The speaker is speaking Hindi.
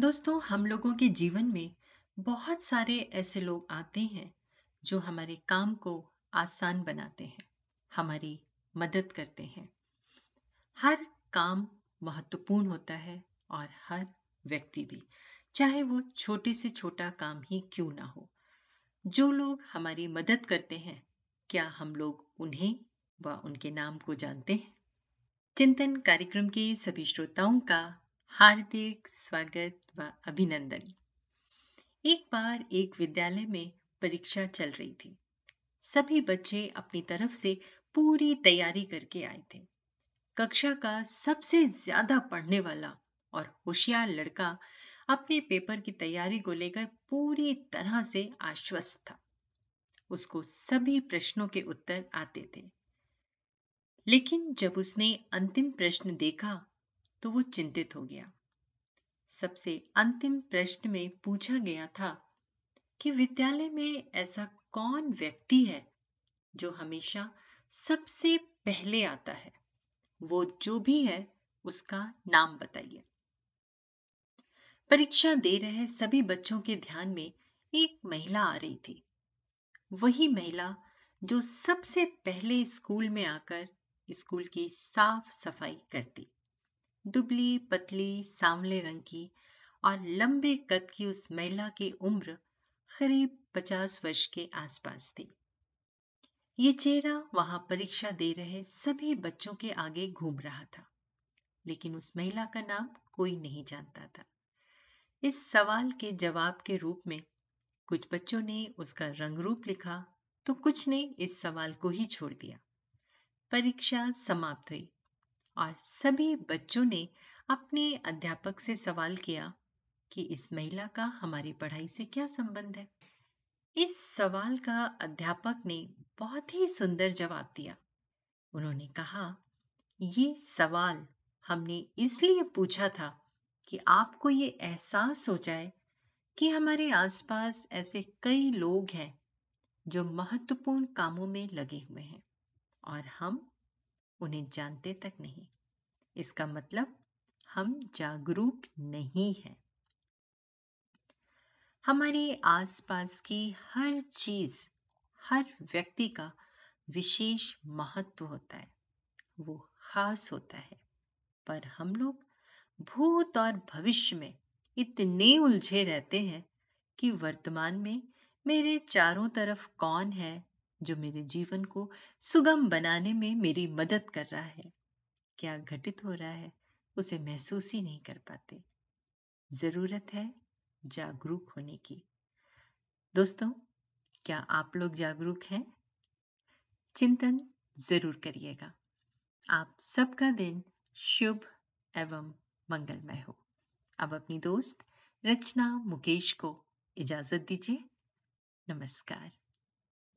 दोस्तों, हम लोगों के जीवन में बहुत सारे ऐसे लोग आते हैं जो हमारे काम को आसान बनाते हैं, हमारी मदद करते हैं। हर काम महत्वपूर्ण होता है और हर व्यक्ति भी, चाहे वो छोटे से छोटा काम ही क्यों ना हो। जो लोग हमारी मदद करते हैं, क्या हम लोग उन्हें व उनके नाम को जानते हैं? चिंतन कार्यक्रम के सभी श्रोताओं का हार्दिक स्वागत व अभिनंदन। एक बार एक विद्यालय में परीक्षा चल रही थी। सभी बच्चे अपनी तरफ़ से पूरी तैयारी करके आए थे। कक्षा का सबसे ज़्यादा पढ़ने वाला और होशियार लड़का अपने पेपर की तैयारी को लेकर पूरी तरह से आश्वस्त था। उसको सभी प्रश्नों के उत्तर आते थे। लेकिन जब उसने अंतिम प्रश्न देखा तो वो चिंतित हो गया। सबसे अंतिम प्रश्न में पूछा गया था कि विद्यालय में ऐसा कौन व्यक्ति है जो हमेशा सबसे पहले आता है? वो जो भी है, उसका नाम बताइए। परीक्षा दे रहे सभी बच्चों के ध्यान में एक महिला आ रही थी। वही महिला जो सबसे पहले स्कूल में आकर स्कूल की साफ़ सफ़ाई करती। दुबली पतली सांवले रंग की और लंबे कद की उस महिला की उम्र करीब पचास वर्ष के आसपास थी। ये चेहरा वहाँ परीक्षा दे रहे सभी बच्चों के आगे घूम रहा था, लेकिन उस महिला का नाम कोई नहीं जानता था। इस सवाल के जवाब के रूप में कुछ बच्चों ने उसका रंग रूप लिखा तो कुछ ने इस सवाल को ही छोड़ दिया। परीक्षा समाप्त हुई। और सभी बच्चों ने अपने अध्यापक से सवाल किया कि इस महिला का हमारी पढ़ाई से क्या संबंध है? इस सवाल का अध्यापक ने बहुत ही सुंदर जवाब दिया। उन्होंने कहा, ये सवाल हमने इसलिए पूछा था कि आपको ये एहसास हो जाए कि हमारे आसपास ऐसे कई लोग हैं जो महत्वपूर्ण कामों में लगे हुए हैं और हम उन्हें जानते तक नहीं। इसका मतलब हम जागरूक नहीं हैं। हमारे आसपास की हर चीज़, हर व्यक्ति का विशेष महत्व होता है। वो खास होता है। पर हम लोग भूत और भविष्य में इतने उलझे रहते हैं कि वर्तमान में मेरे चारों तरफ़ कौन है जो मेरे जीवन को सुगम बनाने में मेरी मदद कर रहा है। क्या घटित हो रहा है, उसे महसूस ही नहीं कर पाते। ज़रूरत है जागरूक होने की। दोस्तों, क्या आप लोग जागरूक हैं? चिंतन ज़रूर करिएगा। आप सबका दिन शुभ एवं मंगलमय हो। अब अपनी दोस्त रचना मुकेश को इजाज़त दीजिए। नमस्कार।